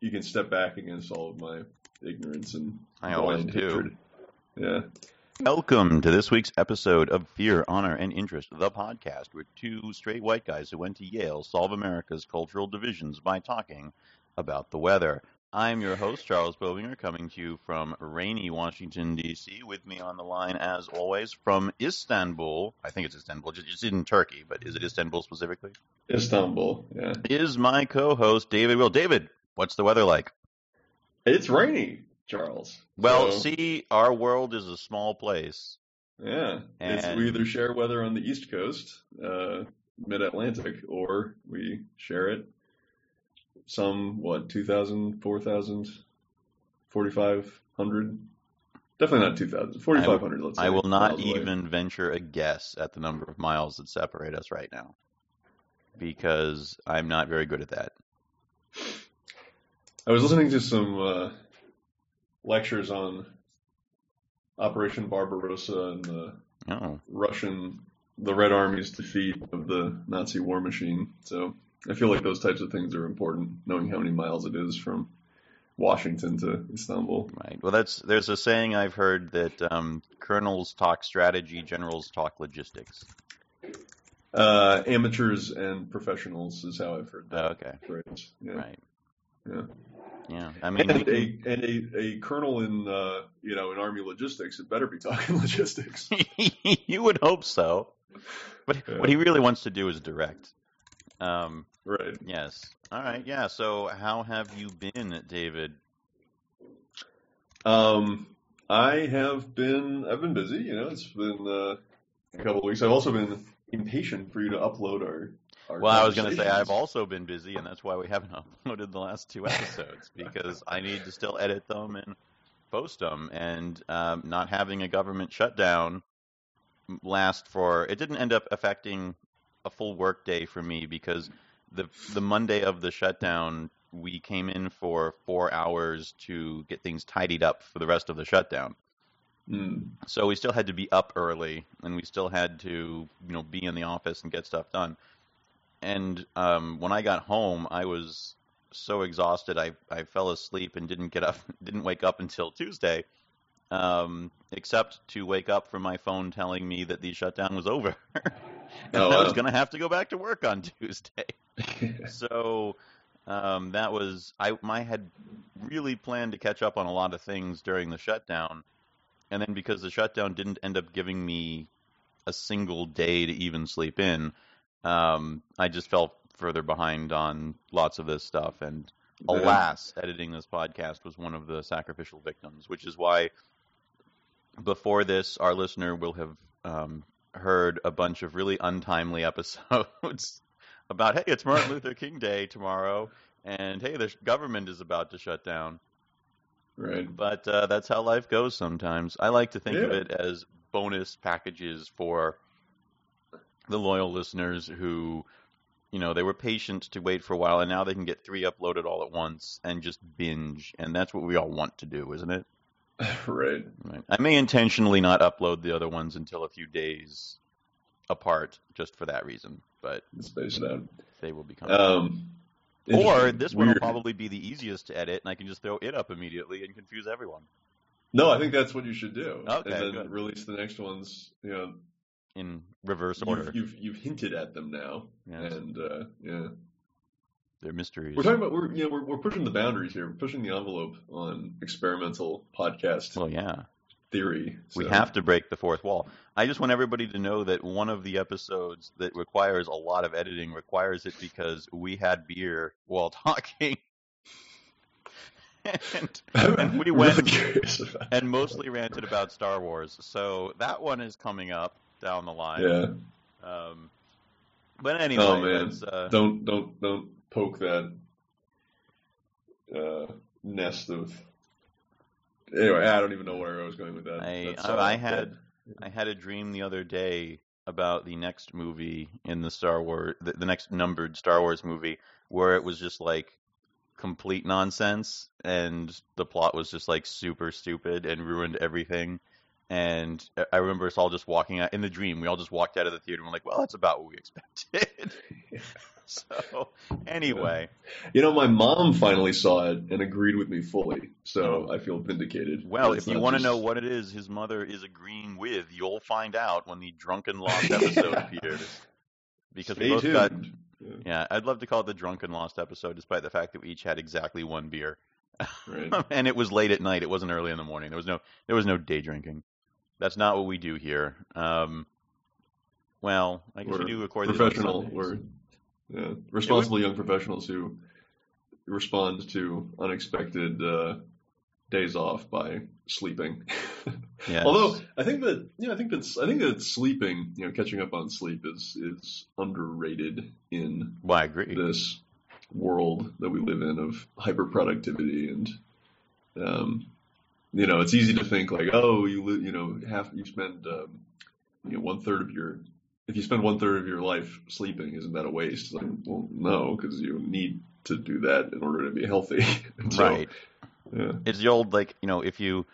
you can step back against all of my ignorance and I always do. hatred. Yeah. Welcome to this week's episode of Fear, Honor, and Interest, the podcast where two straight white guys who went to Yale solve America's cultural divisions by talking about the weather. I'm your host, Charles Bovinger, coming to you from rainy Washington, D.C. With me on the line, as always, from Istanbul. I think it's Istanbul, just it's in Turkey, but is it Istanbul specifically? Istanbul. Yeah. Is my co host, David Will. David, what's the weather like? It's rainy, Charles. Well, So, see, our world is a small place. yeah. It's, and- we either share weather on the East Coast, uh, mid Atlantic, or we share it some, what, 2,000, 4,000, 4,500? Definitely not 2,000. 4,500, let's say. I will not miles away. even venture a guess at the number of miles that separate us right now because I'm not very good at that. I was listening to some uh, lectures on Operation Barbarossa and the Oh, Russian, the Red Army's defeat of the Nazi war machine. So I feel like those types of things are important, knowing how many miles it is from Washington to Istanbul. right. Well, that's there's a saying I've heard that um, colonels talk strategy, generals talk logistics. Uh, amateurs and professionals is how I've heard that Oh, okay, phrase. Yeah. right. Yeah. Yeah, I mean, And we a and a, a colonel in uh, you know in army logistics, it better be talking logistics. you would hope so, but Yeah. what he really wants to do is direct. Um, Right. yes. All right. Yeah. So, how have you been, David? Um, I have been I've been busy. You know, it's been uh, a couple of weeks. I've also been impatient for you to upload our. our Well, I was going to say I've also been busy, and that's why we haven't uploaded the last two episodes because I need to still edit them and post them, and um, not having a government shutdown last for it didn't end up affecting a full work day for me because the the Monday of the shutdown we came in for four hours to get things tidied up for the rest of the shutdown. Mm. So we still had to be up early, and we still had to, you know, be in the office and get stuff done. And um, when I got home, I was so exhausted, I I fell asleep and didn't get up, didn't wake up until Tuesday, um, except to wake up from my phone telling me that the shutdown was over, and Oh, I was going to have to go back to work on Tuesday. So um, that was I. I had really planned to catch up on a lot of things during the shutdown, and then because the shutdown didn't end up giving me a single day to even sleep in, um, I just fell further behind on lots of this stuff. And alas, editing this podcast was one of the sacrificial victims, which is why before this, our listener will have um, heard a bunch of really untimely episodes about, hey, it's Martin Luther King Day tomorrow, and hey, the government is about to shut down. Right. But uh, that's how life goes sometimes. I like to think of it as bonus packages for the loyal listeners who, you know, they were patient to wait for a while, and now they can get three uploaded all at once and just binge. And that's what we all want to do, isn't it? Right. Right. I may intentionally not upload the other ones until a few days apart, just for that reason. But Space out. they will be coming. Um, or this one will probably be the easiest to edit, and I can just throw it up immediately and confuse everyone. No, I think that's what you should do. Okay, and then good. release the next ones. You know, in reverse order. you've, you've you've hinted at them now, Yes. and uh, yeah, They're mysteries. we're talking about we're you know we're, we're pushing the boundaries here. We're pushing the envelope on experimental podcast well, yeah. Theory. We have to break the fourth wall. I just want everybody to know that one of the episodes that requires a lot of editing requires it because we had beer while talking. and, and we went really and mostly ranted about Star Wars. So that one is coming up down the line. yeah. Um, but anyway, Oh man, uh, don't don't don't poke that uh, nest of. Anyway, I don't even know where I was going with that. I- I- uh, I had- I had a dream the other day about the next movie in the Star Wars, the, the next numbered Star Wars movie, where it was just like complete nonsense and the plot was just like super stupid and ruined everything. And I- I remember us all just walking out in the dream. We all just walked out of the theater and we're like, "Well, that's about what we expected." so anyway, You know, my mom finally saw it and agreed with me fully, so I feel vindicated. well, if you want to just- know what it is his mother is agreeing with, you'll find out when the Drunken Lost episode appears. Because we Stay both got. Yeah, yeah, I'd love to call it the Drunken Lost episode, despite the fact that we each had exactly one beer. right. and it was late at night. It wasn't early in the morning. There was no there was no day drinking. That's not what we do here. Um, well, I guess We're we do record professional. We're yeah, responsible young professionals who respond to unexpected uh, days off by sleeping. Yes. Although I think that yeah, I think that's I think that sleeping, you know, catching up on sleep is is underrated in well, I agree. this world that we live in of hyper productivity and um, you know it's easy to think like oh you you know half you spend um, you know one third of your if you spend one third of your life sleeping isn't that a waste It's like well no because you need to do that in order to be healthy so, right. yeah It's the old like you know if you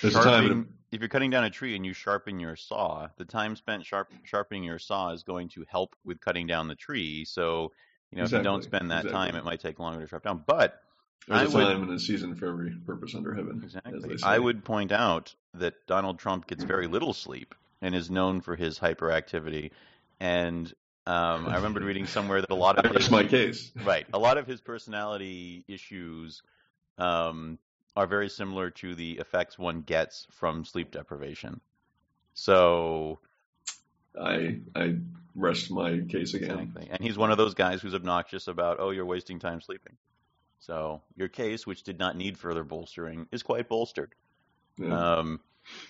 There's a time sharpen, if you're cutting down a tree and you sharpen your saw, the time spent sharp, sharpening your saw is going to help with cutting down the tree. So you know if you don't spend that exactly. time, it might take longer to sharp down. But there's I a would- time and a season for every purpose under heaven Exactly. I would point out that Donald Trump gets very little sleep and is known for his hyperactivity. And um, I remembered reading somewhere that a lot of that's his, my case right, a lot of his personality issues um, are very similar to the effects one gets from sleep deprivation. So I I rest my case again exactly, and he's one of those guys who's obnoxious about, oh, you're wasting time sleeping. So your case, which did not need further bolstering, is quite bolstered. yeah. Um,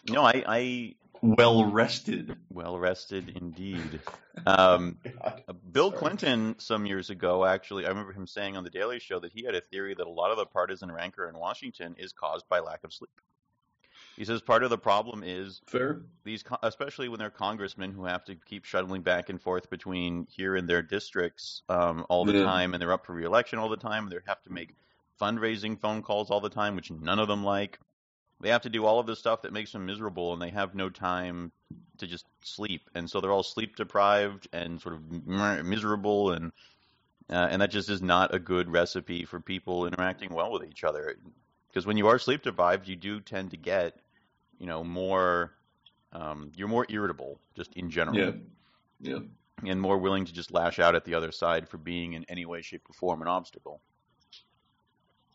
no, I, I well rested well rested indeed. Um, uh, Bill Clinton, some years ago, actually, I remember him saying on the Daily Show that he had a theory that a lot of the partisan rancor in Washington is caused by lack of sleep. He says part of the problem is fair these, especially when they're congressmen who have to keep shuttling back and forth between here and their districts um, all the Yeah. time, and they're up for reelection all the time. and They have to make fundraising phone calls all the time, which none of them like. They have to do all of this stuff that makes them miserable, and they have no time to just sleep, and so they're all sleep deprived and sort of miserable, and uh, and that just is not a good recipe for people interacting well with each other. Because when you are sleep deprived, you do tend to get, you know, more, um, you're more irritable just in general, yeah. Yeah. And more willing to just lash out at the other side for being in any way, shape, or form an obstacle.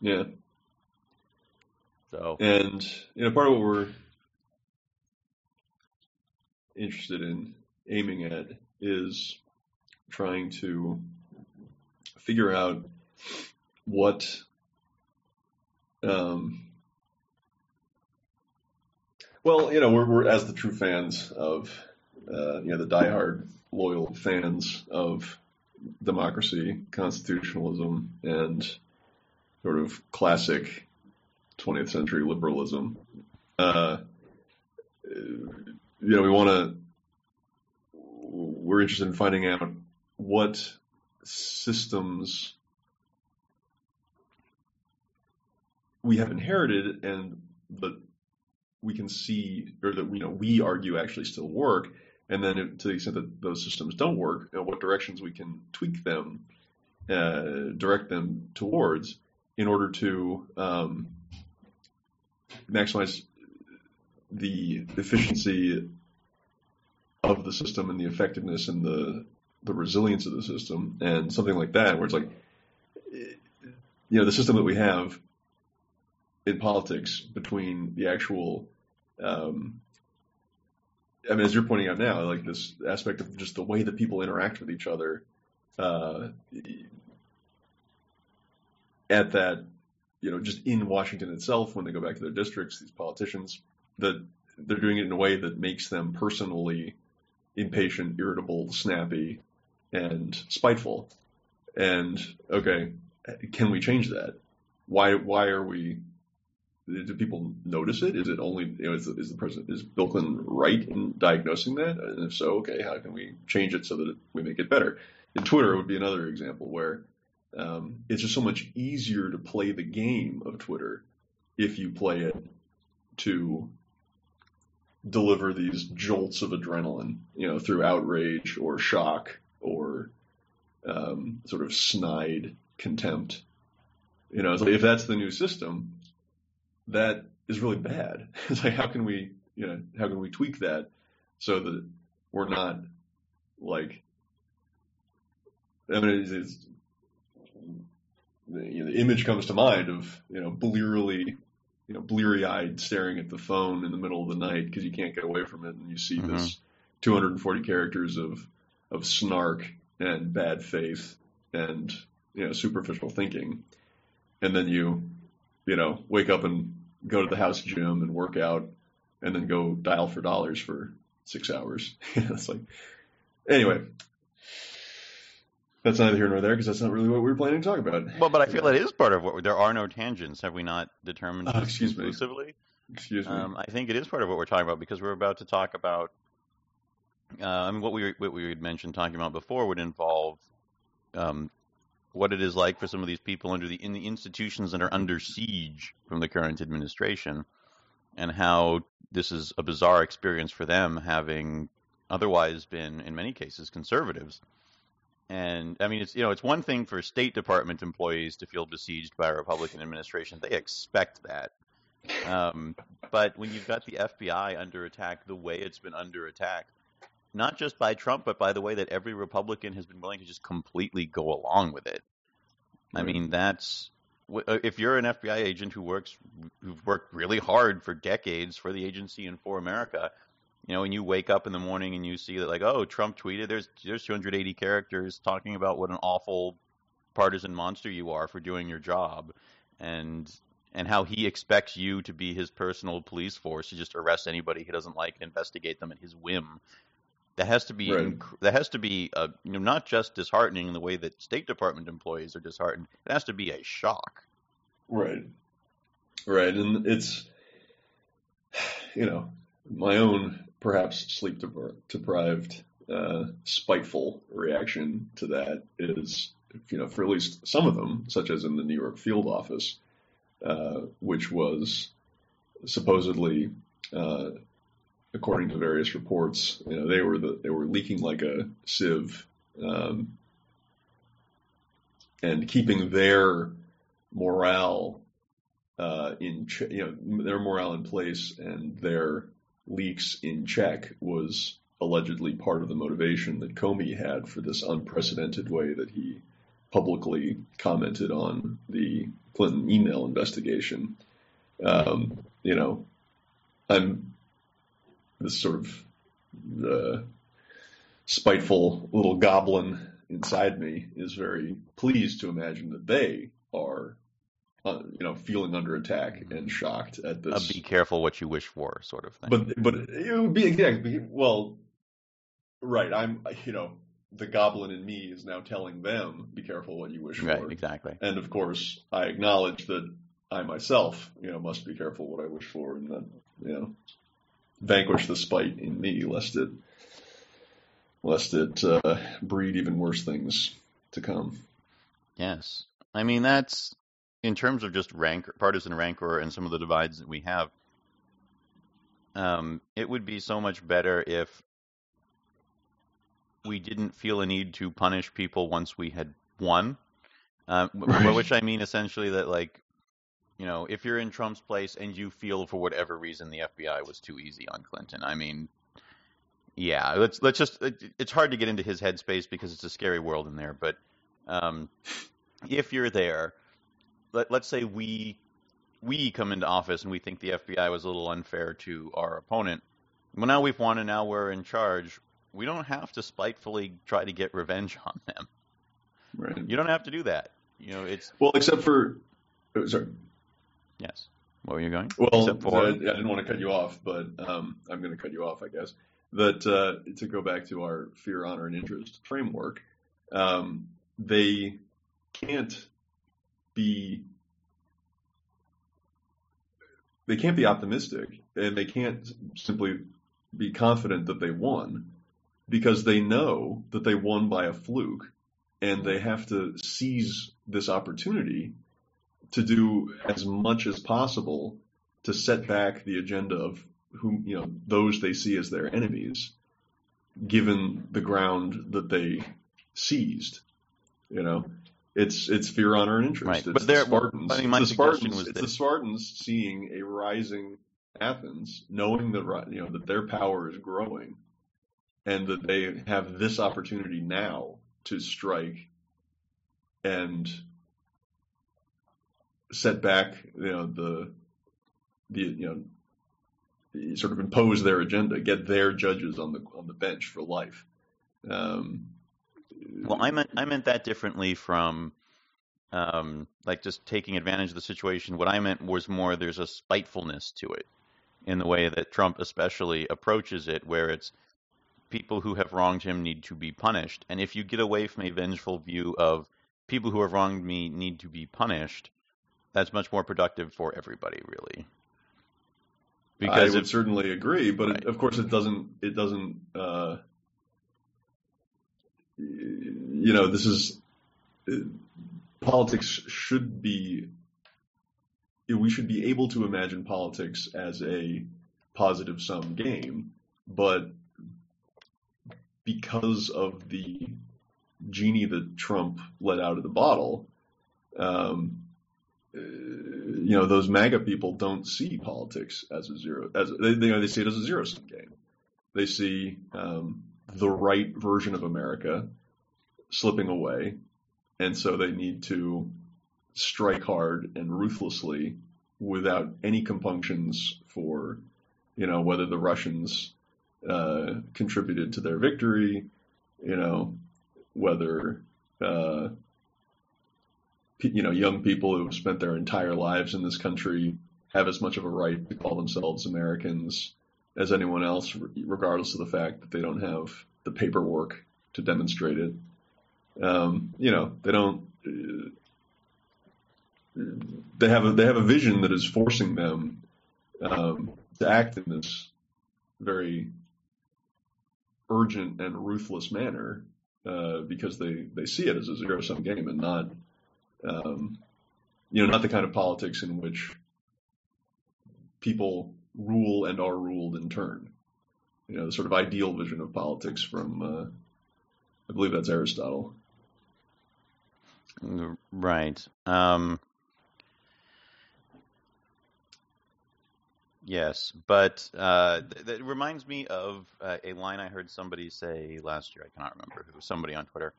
yeah So And you know, part of what we're interested in aiming at is trying to figure out what um, well, you know, we're, we're as the true fans of uh, you know the diehard loyal fans of democracy, constitutionalism, and sort of classic 20th century liberalism. Uh, you know, we want to, we're interested in finding out what systems we have inherited and that we can see, or that, you know, we argue actually still work. And then to the extent that those systems don't work, you know, what directions we can tweak them, uh, direct them towards in order to, um, maximize the efficiency of the system and the effectiveness and the the resilience of the system and something like that where it's like you know the system that we have in politics between the actual um, I mean as you're pointing out now like this aspect of just the way that people interact with each other uh, at that you know, just in Washington itself, when they go back to their districts, these politicians, that they're doing it in a way that makes them personally impatient, irritable, snappy, and spiteful. And okay, can we change that? Why? Why are we? Do people notice it? Is it only you know, is, is the president is Bill Clinton right in diagnosing that? And if so, okay, how can we change it so that we make it better? And Twitter would be another example where um, it's just so much easier to play the game of Twitter if you play it to deliver these jolts of adrenaline, you know, through outrage or shock or um, sort of snide contempt. You know, like if that's the new system, that is really bad. It's like how can we, you know, how can we tweak that so that we're not like, I mean, it's, it's the, you know, the image comes to mind of you know blearily, you know, bleary-eyed staring at the phone in the middle of the night because you can't get away from it, and you see Mhm. this 240 characters of of snark and bad faith and you know superficial thinking, and then you you know wake up and go to the house gym and work out, and then go dial for dollars for six hours. it's like anyway. That's neither here nor there because that's not really what we were planning to talk about. Well, but I feel that is part of what there are no tangents. Have we not determined Uh, excuse me. Excuse me. Um, I think it is part of what we're talking about because we're about to talk about. Uh, I mean, what we what we had mentioned talking about before would involve um, what it is like for some of these people under the in the institutions that are under siege from the current administration, and how this is a bizarre experience for them, having otherwise been in many cases conservatives. And I mean, it's you know, it's one thing for State Department employees to feel besieged by a Republican administration; they expect that. Um, but when you've got the FBI under attack the way it's been under attack, not just by Trump, but by the way that every Republican has been willing to just completely go along with it. I mean, that's uh, if you're an FBI agent who works, who've worked really hard for decades for the agency and for America, you know, and you wake up in the morning and you see that like, oh, Trump tweeted there's there's 280 characters talking about what an awful partisan monster you are for doing your job, and and how he expects you to be his personal police force to just arrest anybody he doesn't like and investigate them at his whim. That has to be Right. inc- that has to be uh, you know not just disheartening in the way that State Department employees are disheartened. It has to be a shock. Right. Right. And it's, you know, my own perhaps sleep depri- deprived, uh, spiteful reaction to that is, you know, for at least some of them, such as in the New York field office, uh, which was supposedly, uh, according to various reports, you know, they were the, they were leaking like a sieve, um, and keeping their morale uh, in you know their morale in place and their leaks in check was allegedly part of the motivation that Comey had for this unprecedented way that he publicly commented on the Clinton email investigation. Um, you know, I'm this sort of the spiteful little goblin inside me is very pleased to imagine that they are, uh, you know, feeling under attack and shocked at A this. be careful what you wish for sort of thing. But but it would be exactly well, right. I'm you know the goblin in me is now telling them be careful what you wish for. right, for, exactly. and of course I acknowledge that I myself you know must be careful what I wish for, and that you know vanquish the spite in me lest it lest it uh, breed even worse things to come. Yes. I mean, that's in terms of just rank, partisan rancor and some of the divides that we have. Um, it would be so much better if we didn't feel a need to punish people once we had won. Um, Right. which I mean essentially that, like, you know, if you're in Trump's place and you feel for whatever reason the FBI was too easy on Clinton, I mean, yeah, let's let's just. It, it's hard to get into his headspace because it's a scary world in there. But um, if you're there, let let's say we we come into office and we think the FBI was a little unfair to our opponent. Well, now we've won and now we're in charge. We don't have to spitefully try to get revenge on them. Right. You don't have to do that. You know, it's Well, except for oh, sorry. yes. Where were you going? Well, for I, I didn't want to cut you off, but um, I'm going to cut you off, I guess. That uh, to go back to our fear, honor, and interest framework, um, they can't be they can't be optimistic, and they can't simply be confident that they won because they know that they won by a fluke, and they have to seize this opportunity to do as much as possible to set back the agenda of whom you know those they see as their enemies, given the ground that they seized. You know, it's it's fear, honor, and interest. Right. It's But there- the Spartans. I mean, the Spartans. was it's that- the Spartans seeing a rising Athens, knowing that you know that their power is growing, and that they have this opportunity now to strike and set back, you know, the the you know the- sort of impose their agenda, get their judges on the on the bench for life. Um, Well, I meant I meant that differently from um, like just taking advantage of the situation. What I meant was more there's a spitefulness to it in the way that Trump especially approaches it, where it's people who have wronged him need to be punished, and if you get away from a vengeful view of people who have wronged me need to be punished, that's much more productive for everybody, really. Because I would certainly agree, but Right. it, of course it doesn't. It doesn't. Uh, you know, this is politics should be. We should be able to imagine politics as a positive sum game, but because of the genie that Trump let out of the bottle, um, you know, those MAGA people don't see politics as a zero, as they, they, they see it as a zero sum game. They see um, the right version of America slipping away, and so they need to strike hard and ruthlessly without any compunctions for, you know, whether the Russians uh, contributed to their victory, you know, whether uh, you know young people who have spent their entire lives in this country have as much of a right to call themselves Americans as anyone else, regardless of the fact that they don't have the paperwork to demonstrate it. Um, you know, they don't. Uh, they have a they have a vision that is forcing them um, to act in this very urgent and ruthless manner uh, because they, they see it as a zero sum game and not um, you know not the kind of politics in which people rule and are ruled in turn. You know the sort of ideal vision of politics from uh, I believe that's Aristotle. Right. Um, yes, but uh, th- that reminds me of uh, a line I heard somebody say last year. I cannot remember who. Somebody on Twitter.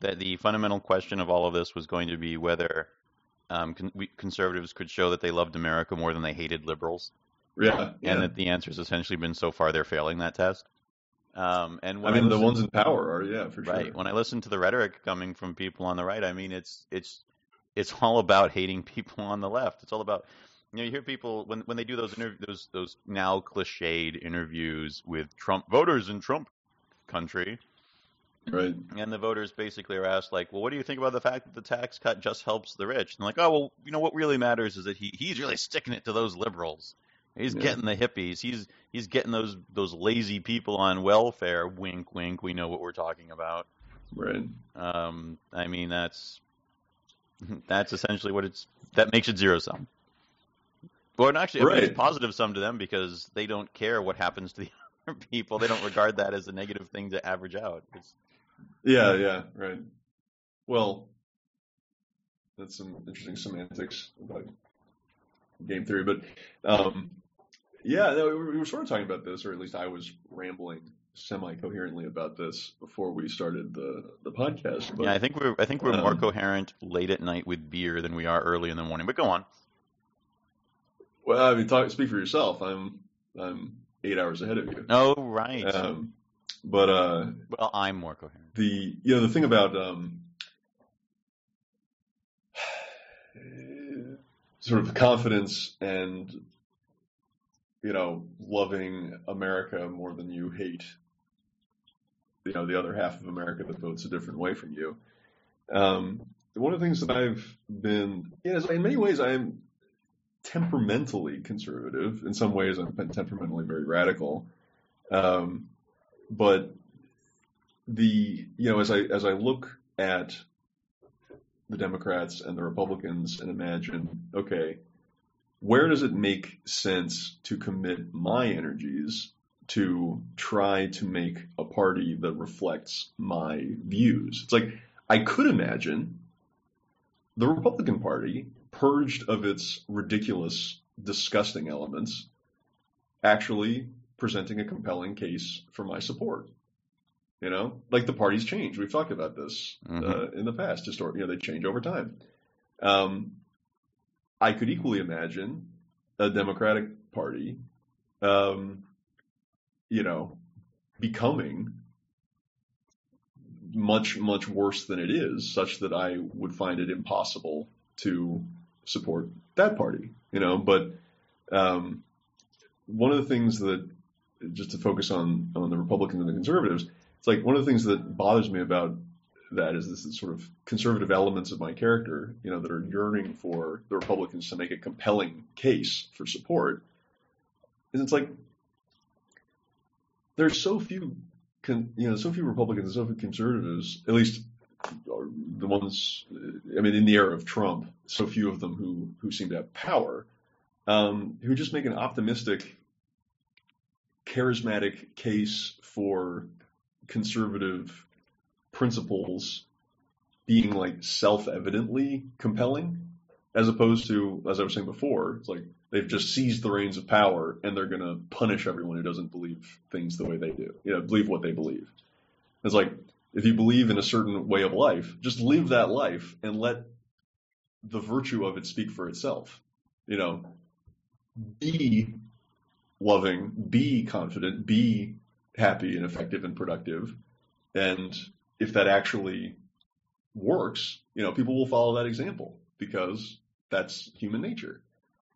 That the fundamental question of all of this was going to be whether um, con- conservatives could show that they loved America more than they hated liberals, Yeah, yeah. and that the answer has essentially been so far they're failing that test. Um, and I mean the listen- ones in power are yeah for sure. Right. When I listen to the rhetoric coming from people on the right, I mean it's it's it's all about hating people on the left. It's all about you know you hear people when when they do those interv- those those now cliched interviews with Trump voters in Trump country, Right. and the voters basically are asked like, well, what do you think about the fact that the tax cut just helps the rich? And they're like, oh well, you know what really matters is that he he's really sticking it to those liberals. He's Yeah. getting the hippies. He's he's getting those those lazy people on welfare. Wink, wink. We know what we're talking about. Right. Um, I mean, that's that's essentially what it's that makes it zero sum. Well, and actually, Right. makes positive sum to them because they don't care what happens to the other people. They don't regard that as a negative thing to average out. It's, Yeah, yeah, right. Well, that's some interesting semantics about game theory, but um, yeah, no, we were- sort of talking about this, or at least I was rambling semi-coherently about this before we started the the podcast. But yeah, I think we're I think we're more um, coherent late at night with beer than we are early in the morning. But go on. well, I mean, talk, speak for yourself. I'm I'm eight hours ahead of you. Oh, right. Um, but uh, well, I'm more coherent. the you know the thing about um, sort of confidence and you know loving America more than you hate you know the other half of America that votes a different way from you. Um, one of the things that I've been you know, in many ways I am temperamentally conservative. In some ways, I'm temperamentally very radical. Um, but the you know as I as I look at the Democrats and the Republicans and imagine okay where does it make sense to commit my energies to try to make a party that reflects my views it's like I could imagine the Republican Party, purged of its ridiculous, disgusting elements, actually presenting a compelling case for my support. You know, like the parties change. We've talked about this Mhm. uh, in the past. Histor- you know, they change over time. Um, I could equally imagine a Democratic Party, um, you know, becoming much, much worse than it is, such that I would find it impossible to support that party. You know, but um, one of the things that, just to focus on on the Republicans and the conservatives, it's like one of the things that bothers me about that is this sort of conservative elements of my character, you know, that are yearning for the Republicans to make a compelling case for support. Is it's like there's so few, con, you know, so few Republicans, and so few conservatives, at least the ones, I mean, in the era of Trump, so few of them who who seem to have power, um, who just make an optimistic, charismatic case for conservative principles being like self-evidently compelling as opposed to as i was saying before it's like they've just seized the reins of power and they're going to punish everyone who doesn't believe things the way they do you know believe what they believe. It's like if you believe in a certain way of life just live that life and let the virtue of it speak for itself you know. Be loving be confident be happy and effective and productive and if that actually works, you know, people will follow that example because that's human nature.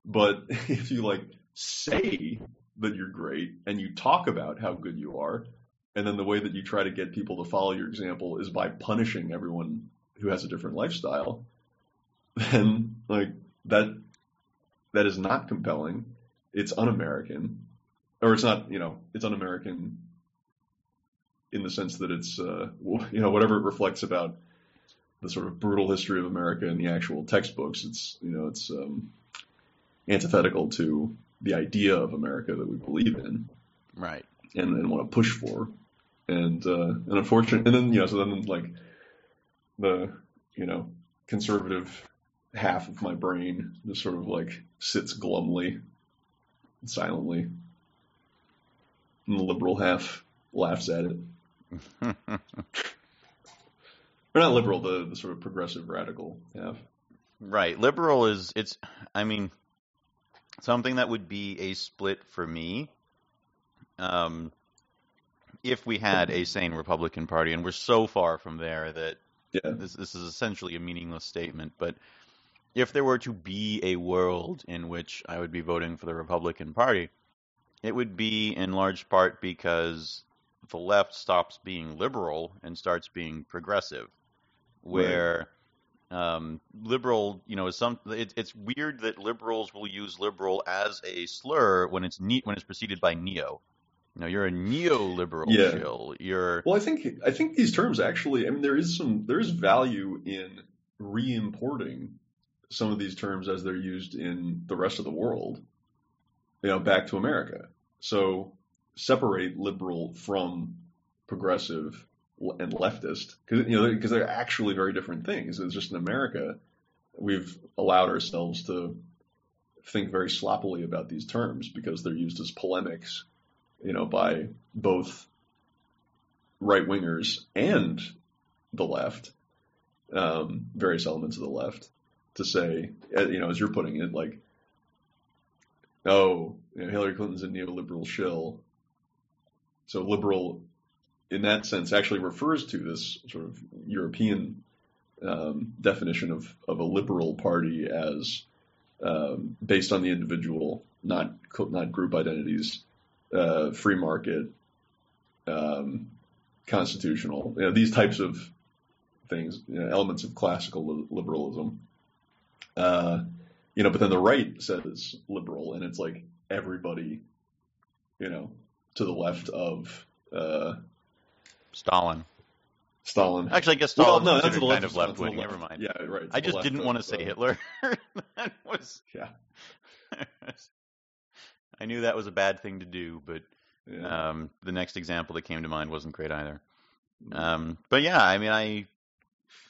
But if you like say that you're great and you talk about how good you are, and then the way that you try to get people to follow your example is by punishing everyone who has a different lifestyle, then like that that is not compelling. It's un-American, or it's not, you know, it's un-American in the sense that it's, uh, you know, whatever it reflects about the sort of brutal history of America in the actual textbooks. It's, you know, it's um, antithetical to the idea of America that we believe in Right. and, and want to push for. And, uh, and unfortunately, and then, you know, so then like the, you know, conservative half of my brain just sort of like sits glumly, silently. And the liberal half laughs at it. Or not liberal, the, the sort of progressive radical. Right. Liberal is it's I mean something that would be a split for me um if we had a sane Republican Party and we're so far from there that Yeah. this this is essentially a meaningless statement, but if there were to be a world in which I would be voting for the Republican Party, it would be in large part because the left stops being liberal and starts being progressive, where um, liberal, you know, is some. It, it's weird that liberals will use liberal as a slur when it's neat when it's preceded by neo. You know, you're a neoliberal Yeah. You're Well, I think I think these terms actually. I mean, there is some there is value in re-importing some of these terms as they're used in the rest of the world. You know, back to America. So separate liberal from progressive and leftist because you know because they're actually very different things. It's just in America we've allowed ourselves to think very sloppily about these terms because they're used as polemics, you know, by both right wingers and the left, um, various elements of the left, to say, uh, you know, as you're putting it, like, oh, you know, Hillary Clinton's a neoliberal shill. So liberal, in that sense, actually refers to this sort of European um, definition of, of a liberal party as um, based on the individual, not not group identities, uh, free market, um, constitutional, you know, these types of things, you know, elements of classical liberalism. Uh, you know, but then the right says liberal, and it's like everybody, you know, to the left of uh, Stalin. Stalin. Actually, I guess well, Stalin no, to considered the kind of left wing. Never mind. Yeah, right. I just didn't want to say Hitler. that was. Yeah, I knew that was a bad thing to do, but yeah. um, the next example that came to mind wasn't great either. Um, but yeah, I mean, I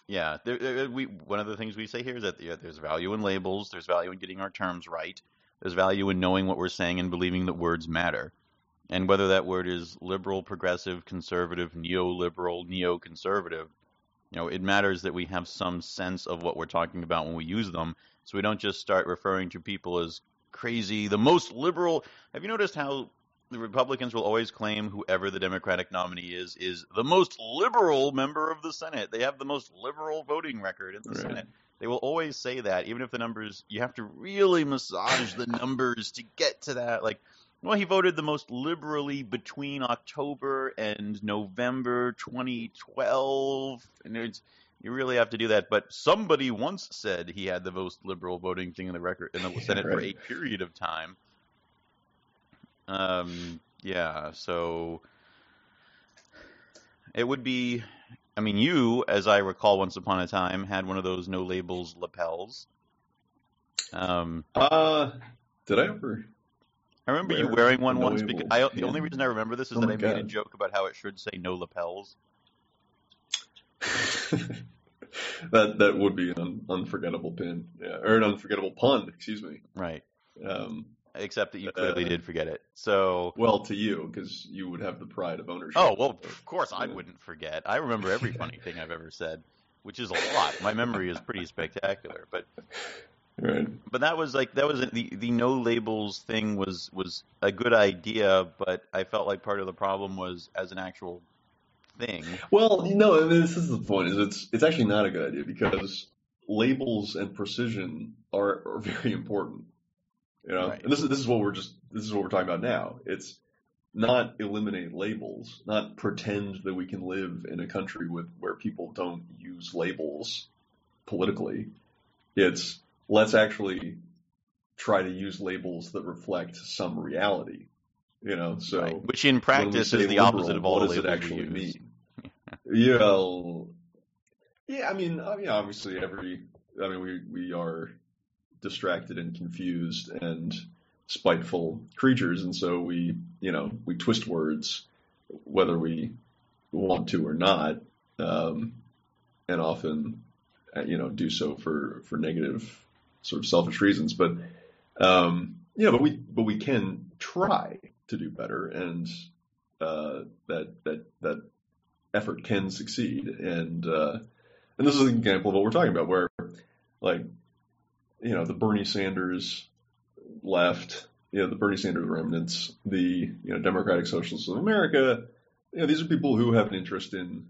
Yeah, there, there- we one of the things we say here is that yeah, there's value in labels, there's value in getting our terms right, there's value in knowing what we're saying and believing that words matter, and whether that word is liberal, progressive, conservative, neoliberal, neoconservative, you know, it matters that we have some sense of what we're talking about when we use them, so we don't just start referring to people as crazy, the most liberal. Have you noticed how the Republicans will always claim whoever the Democratic nominee is is the most liberal member of the Senate. They have the most liberal voting record in the Right. Senate. They will always say that, even if the numbers you have to really massage the numbers to get to that. Like, well, he voted the most liberally between October and November 2012, and it's you really have to do that. But somebody once said he had the most liberal voting thing in the record in the Yeah, Senate for a period of time. Um, yeah, so it would be. I mean, you, as I recall, once upon a time had one of those no labels lapels. Um, Uh, did I ever? I remember you wearing one once because I, the only reason I remember this is Oh that I made a joke about how it should say no lapels. that that would be an un, unforgettable pin, yeah, or an unforgettable pun. Excuse me. Right. Um, Except that you clearly Uh, did forget it. So, well, to you, because you would have the pride of ownership. oh well, of course I wouldn't forget. I remember every funny thing I've ever said, which is a lot. My memory is pretty spectacular. But Right. but that was like that was the the no labels thing was was a good idea, but I felt like part of the problem was as an actual thing. Well, no, I mean, this is the point. Is it's it's actually not a good idea because labels and precision are, are very important. You know, Right. and this is this is what we're just this is what we're talking about now. It's not eliminate labels, not pretend that we can live in a country with where people don't use labels politically. It's let's actually try to use labels that reflect some reality. You know, so right. Which in practice is the opposite of all what does it actually we use. mean? Yeah. I mean, I mean, obviously, every. I mean, we we are distracted and confused and spiteful creatures, and so we, you know, we twist words, whether we want to or not, um, and often, uh, you know, do so for for negative, sort of selfish reasons. But, um, yeah, but we but we can try to do better, and uh, that that that effort can succeed. And uh, and this is an example of what we're talking about, where like you know the Bernie Sanders left, you know the Bernie Sanders remnants, the you know Democratic Socialists of America. You know these are people who have an interest in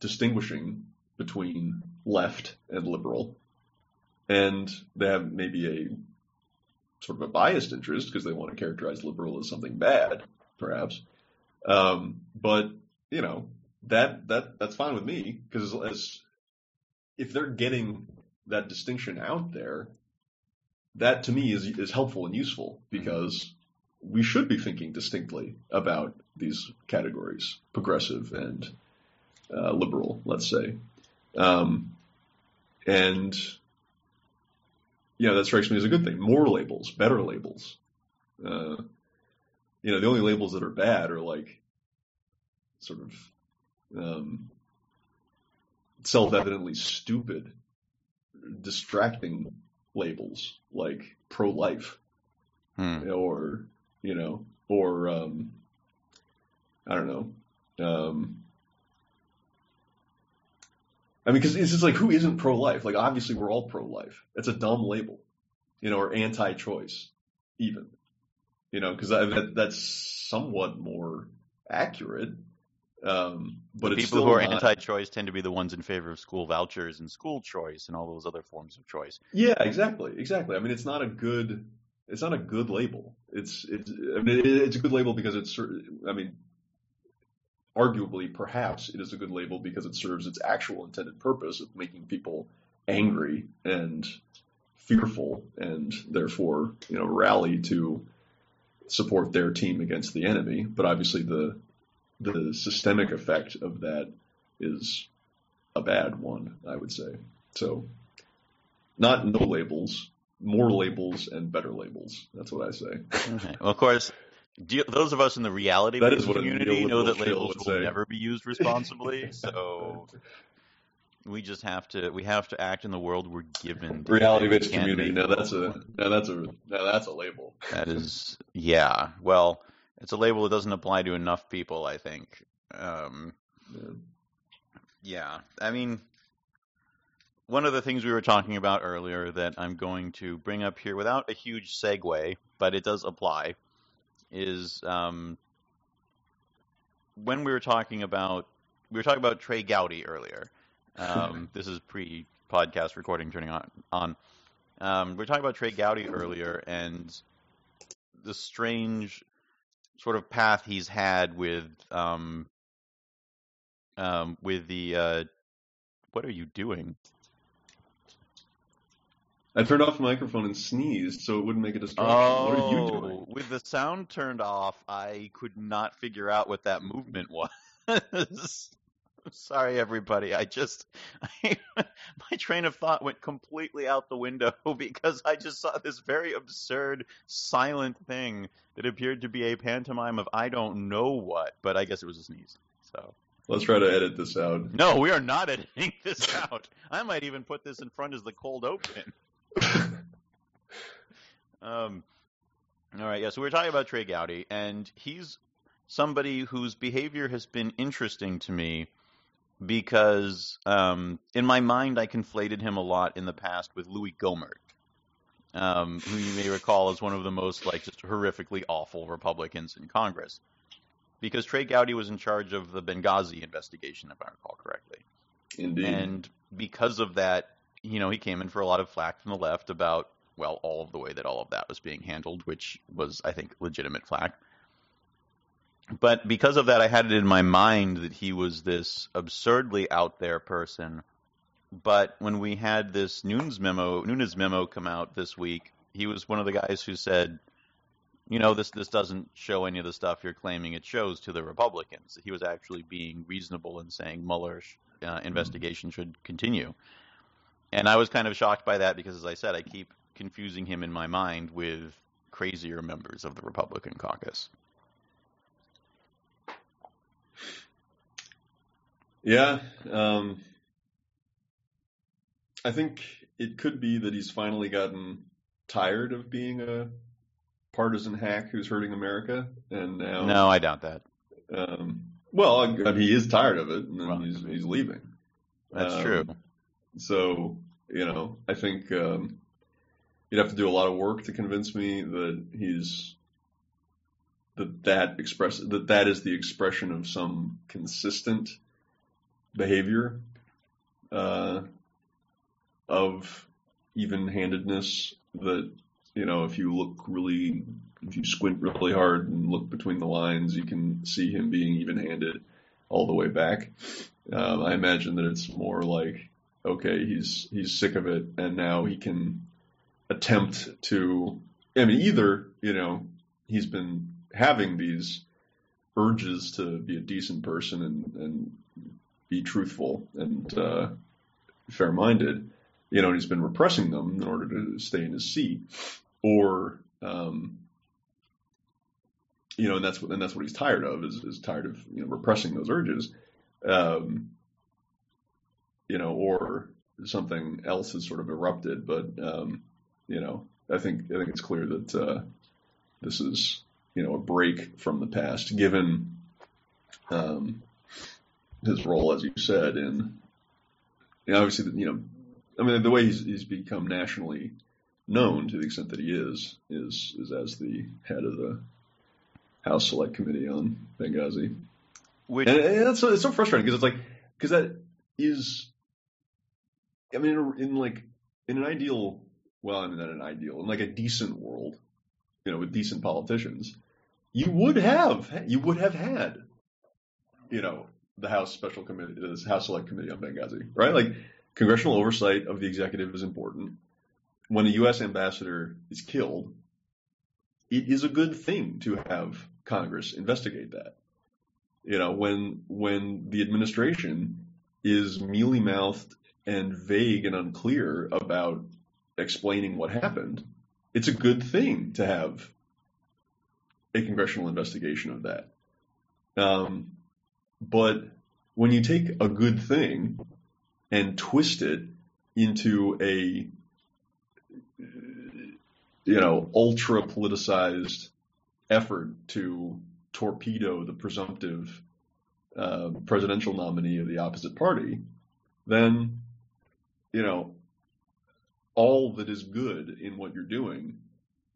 distinguishing between left and liberal, and they have maybe a sort of a biased interest because they want to characterize liberal as something bad, perhaps. Um, but you know that that that's fine with me because as if they're getting that distinction out there, that to me is is helpful and useful because we should be thinking distinctly about these categories, progressive and uh, liberal, let's say, um, and you know that strikes me as a good thing. More labels, better labels. Uh, you know, the only labels that are bad are like sort of um, self-evidently stupid, distracting labels like pro-life Hmm. or you know, or um, I don't know. Um, I mean, because it's just like who isn't pro-life? Like obviously we're all pro-life. It's a dumb label, you know, or anti-choice, even, you know, because that, that's somewhat more accurate. Um, but the people who are not- anti-choice tend to be the ones in favor of school vouchers and school choice and all those other forms of choice. Yeah, exactly, exactly. I mean, it's not a good, it's not a good label. It's, it's, I mean, it's a good label because it's, I mean, arguably, perhaps it is a good label because it serves its actual intended purpose of making people angry and fearful, and therefore, you know, rally to support their team against the enemy. But obviously, the the systemic effect of that is a bad one, I would say. So, not no labels, more labels and better labels. That's what I say. Okay. Well, of course, do, those of us in the reality That based what community know that labels will say. never be used responsibly. so We just have to we have to act in the world we're given. Reality based community. Now that's a now that's a now that's a label. That is, yeah. Well, it's a label that doesn't apply to enough people, I think. Um, Yeah. yeah, I mean, one of the things we were talking about earlier that I'm going to bring up here without a huge segue, but it does apply, is um, when we were talking about we were talking about Trey Gowdy earlier. Um, this is pre-podcast recording turning on. On um, we were talking about Trey Gowdy earlier and the strange sort of path he's had with um, um, with the uh, what are you doing? I turned off the microphone and sneezed so it wouldn't make a distraction. what are you oh, doing? Oh, with the sound turned off, I could not figure out what that movement was. Sorry, everybody. I just I, my train of thought went completely out the window because I just saw this very absurd silent thing that appeared to be a pantomime of I don't know what, but I guess it was a sneeze. So Let's try to edit this out. no, we are not editing this out. I might even put this in front as the cold open. Um, all right, yeah. So we are talking about Trey Gowdy, and he's somebody whose behavior has been interesting to me because, um, in my mind, I conflated him a lot in the past with Louis Gohmert, um, who you may recall as one of the most like just horrifically awful Republicans in Congress. Because Trey Gowdy was in charge of the Benghazi investigation, if I recall correctly. Indeed. And because of that, you know, he came in for a lot of flack from the left about, well, all of the way that all of that was being handled, which was, I think, legitimate flack. But because of that, I had it in my mind that he was this absurdly out there person. But when we had this Nunes memo, Nunes memo come out this week, he was one of the guys who said, you know, this this doesn't show any of the stuff you're claiming it shows to the Republicans. He was actually being reasonable and saying Mueller's uh, investigation should continue. And I was kind of shocked by that because, as I said, I keep confusing him in my mind with crazier members of the Republican caucus. Yeah, um, I think it could be that he's finally gotten tired of being a partisan hack who's hurting America, and now, No, I doubt that. um, well, I- he is tired of it, and then Well, he's he's leaving. That's Um, true. So, you know, I think um, you'd have to do a lot of work to convince me that he's that that express that that is the expression of some consistent behavior uh, of even-handedness. That you know, if you look really, if you squint really hard and look between the lines, you can see him being even-handed all the way back. Um, I imagine that it's more like okay, he's he's sick of it, and now he can attempt to. I mean, either you know he's been having these urges to be a decent person and and be truthful and uh, fair-minded, you know, and he's been repressing them in order to stay in his seat, or um, you know, and that's what and that's what he's tired of is is tired of you know repressing those urges. Um, you know, or something else has sort of erupted. But um, you know, I think I think it's clear that uh, this is you know a break from the past, given um, his role, as you said, know, obviously you know, I mean the way he's he's become nationally known to the extent that he is is is as the head of the House Select Committee on Benghazi. Which And it's so, it's so frustrating because it's like because that is, I mean, in, in like in an ideal, well, I mean, not an ideal, in like a decent world, you know, with decent politicians, you would have you would have had, you know, the House Special Committee, the House Select Committee on Benghazi, right? Like congressional oversight of the executive is important. When a U.S. ambassador is killed, it is a good thing to have Congress investigate that you know, when when the administration is mealy mouthed and vague and unclear about explaining what happened, it's a good thing to have a congressional investigation of that. Um, but when you take a good thing and twist it into a you know ultra politicized effort to torpedo the presumptive uh, presidential nominee of the opposite party, then you know all that is good in what you're doing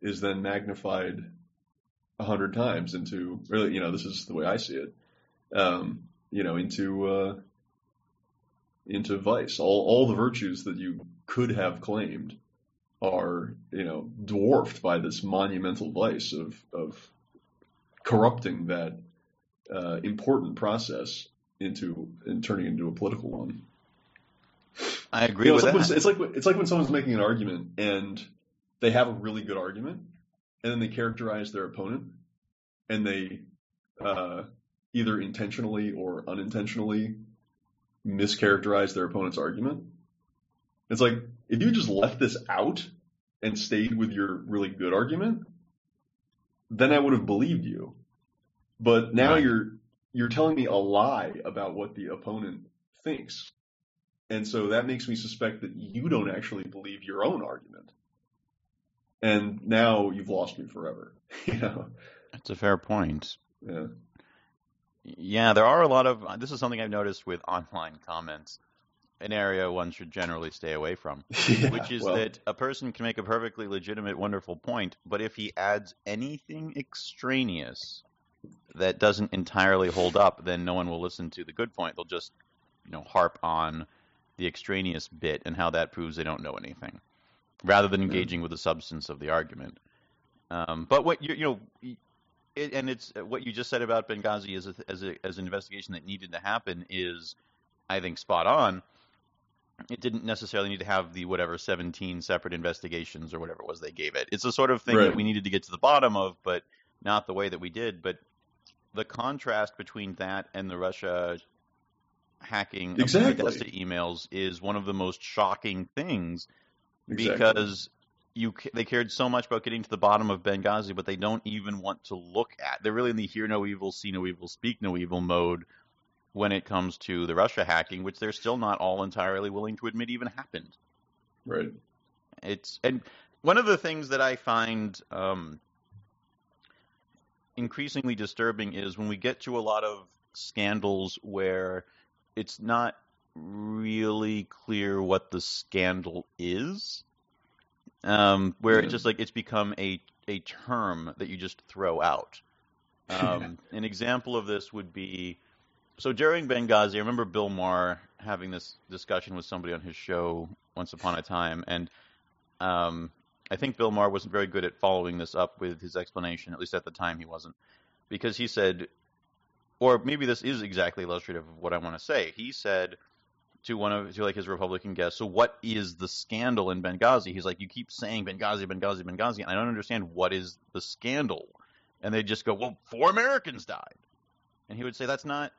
is then magnified a hundred times into really you know this is the way I see it um, you know into uh, into vice all all the virtues that you could have claimed are you know dwarfed by this monumental vice of of corrupting that uh, important process into and turning into a political one. I agree You know, with it's, like when, it's like when- it's like when someone's making an argument and they have a really good argument, and then they characterize their opponent, and they uh, either intentionally or unintentionally mischaracterize their opponent's argument. It's like if you just left this out and stayed with your really good argument, then I would have believed you. But now Right. you're you're telling me a lie about what the opponent thinks. And so that makes me suspect that you don't actually believe your own argument. And now you've lost me forever. you know? That's a fair point. Yeah. Yeah, there are a lot of. This is something I've noticed with online comments, an area one should generally stay away from, Yeah, which is well, that a person can make a perfectly legitimate, wonderful point, but if he adds anything extraneous that doesn't entirely hold up, then no one will listen to the good point. They'll just, you know, harp on the extraneous bit and how that proves they don't know anything, rather than engaging with the substance of the argument. Um, but what you you know, it, and it's what you just said about Benghazi as a, as a, as an investigation that needed to happen is, I think, spot on. It didn't necessarily need to have the whatever 17 separate investigations or whatever it was they gave it. It's the sort of thing Right. that we needed to get to the bottom of, but not the way that we did. But the contrast between that and the Russia hacking of Exactly. Podesta emails is one of the most shocking things exactly. because you they cared so much about getting to the bottom of Benghazi, but they don't even want to look at. They're really in the hear no evil, see no evil, speak no evil mode when it comes to the Russia hacking, which they're still not all entirely willing to admit even happened. right. It's and one of the things that I find um, increasingly disturbing is when we get to a lot of scandals where it's not really clear what the scandal is. Um, where Yeah. it's just like it's become a a term that you just throw out. Um, an example of this would be so during Benghazi, I remember Bill Maher having this discussion with somebody on his show once upon a time, and um, I think Bill Maher wasn't very good at following this up with his explanation. At least at the time, he wasn't, because he said, or maybe this is exactly illustrative of what I want to say. He said to one of to like his Republican guests, "So what is the scandal in Benghazi?" He's like, "You keep saying Benghazi, Benghazi, Benghazi, and I don't understand what is the scandal." And they just go, "Well, four Americans died," and he would say, "That's not."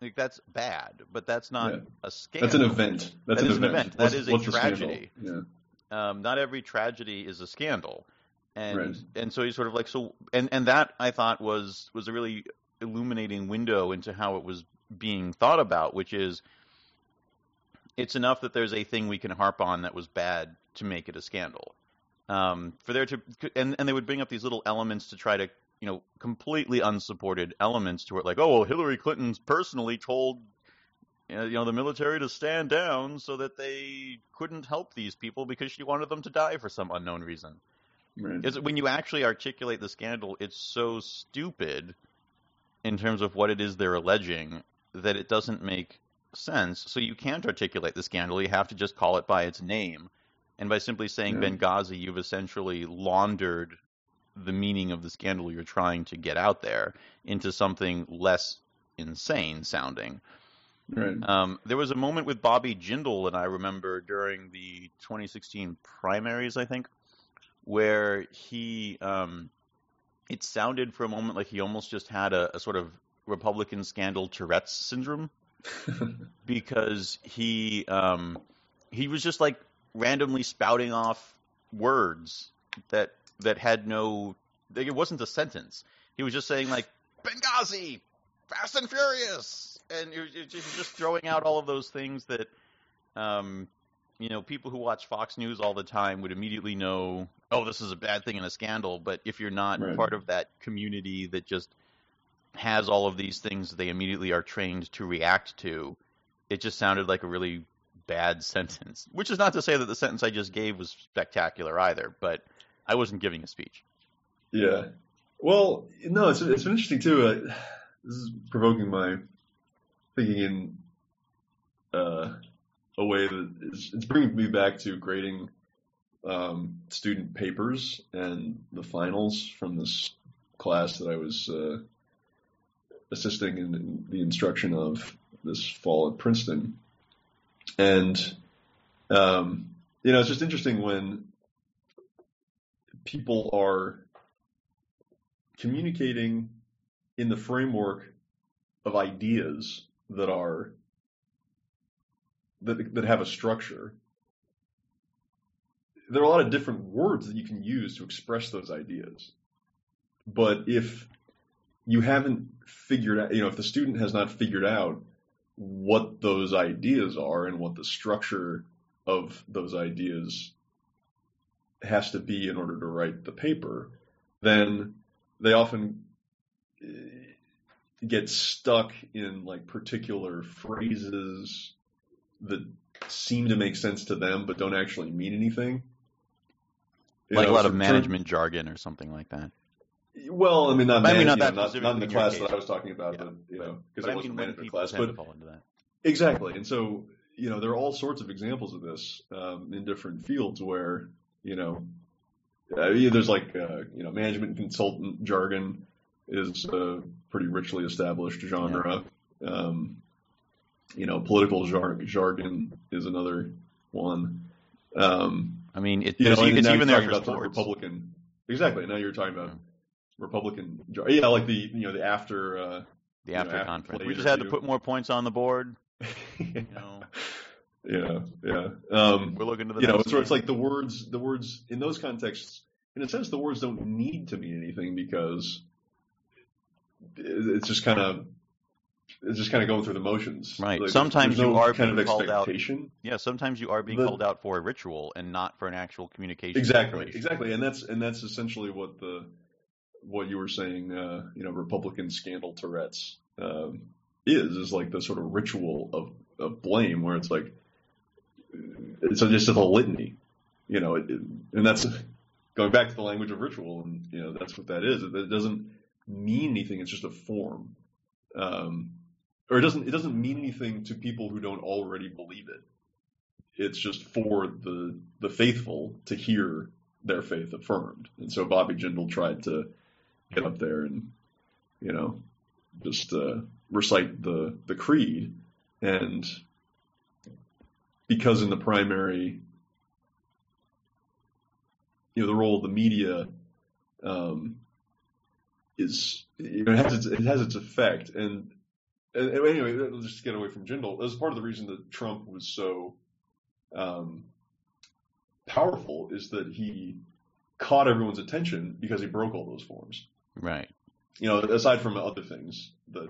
Like that's bad, but that's not Yeah. a scandal. That's an event. That's That an is an event. event. That What's- is a what's tragedy. Yeah. um, not every tragedy is a scandal, and Right. and so he's sort of like so, and and that I thought was was a really illuminating window into how it was being thought about, which is it's enough that there's a thing we can harp on that was bad to make it a scandal. Um, for there to and and they would bring up these little elements to try to you know completely unsupported elements to it, like oh well, Hillary Clinton personally told uh, you know the military to stand down so that they couldn't help these people because she wanted them to die for some unknown reason. Right. Is when you actually articulate the scandal, it's so stupid in terms of what it is they're alleging that it doesn't make sense. So you can't articulate the scandal. You have to just call it by its name. And by simply saying Yeah. Benghazi, you've essentially laundered the meaning of the scandal you're trying to get out there into something less insane sounding. Right. Um, there was a moment with Bobby Jindal that I remember during the 2016 primaries, I think, where he, um, it sounded for a moment like he almost just had a, a sort of Republican scandal Tourette's syndrome because he, um, he was just like randomly spouting off words that that had no, like, it wasn't a sentence. He was just saying like Benghazi, Fast and Furious, and he was he was just just throwing out all of those things that um, you know, people who watch Fox News all the time would immediately know, oh, this is a bad thing and a scandal. But if you're not Right. part of that community that just has all of these things they immediately are trained to react to, it just sounded like a really bad sentence. Which is not to say that the sentence I just gave was spectacular either, but I wasn't giving a speech. Yeah. Well, no, it's it's interesting too. Uh, this is provoking my thinking in uh, a way that is it's bringing me back to grading um, student papers and the finals from this class that I was uh, assisting in, in the instruction of this fall at Princeton, and um, you know, it's just interesting when people are communicating in the framework of ideas that are that that have a structure. There are a lot of different words that you can use to express those ideas. But if you haven't figured out, you know, if the student has not figured out what those ideas are and what the structure of those ideas has to be in order to write the paper, then they often uh, get stuck in like particular phrases that seem to make sense to them but don't actually mean anything. You like know, a lot of term- management jargon or something like that. Well, I mean, not, I mean, not know, not, not in the class that. I was talking about, Yeah, but you know, because I wasn't mean, management class, but fall into that. Exactly. And so, you know, there are all sorts of examples of this um, in different fields where, you know, uh, there's like, uh, you know, management consultant jargon is a pretty richly established genre. Um, you know, political jar- jargon is another one. Um, I mean, it, you know, it's even there for about the. Republican. Exactly. Now you're talking about Yeah. Republican. jar- Yeah, like the you know the after. Uh, The you know, after after conference. We just had to put more points on the board. You know, Yeah, yeah. Um, we're looking to the you know, next it's, sort- it's game. like the words, the words in those contexts, in a sense, the words don't need to mean anything because it's just kind of, it's just kind of going through the motions. Right. Like, Sometimes there's no you are kind of being called out. yeah, sometimes you are being called out for a ritual and not for an actual communication. Exactly, exactly, and that's and that's essentially what the what you were saying. Uh, you know, Republican scandal Tourette's um, is is like the sort of ritual of of blame, where it's like it's just a litany. You know, it, it- and that's going back to the language of ritual, and you know that's what that is. It, it doesn't mean anything. It's just a form, um, or it doesn't it doesn't mean anything to people who don't already believe it. It's just for the the faithful to hear their faith affirmed. And so Bobby Jindal tried to get up there and you know just uh, recite the the creed, and because in the primary you know the role of the media um, is you know, it has its it has its effect and, and and anyway let's just get away from Jindal. That was part of the reason that Trump was so um, powerful is that he caught everyone's attention because he broke all those forms. Right. You know, aside from other things that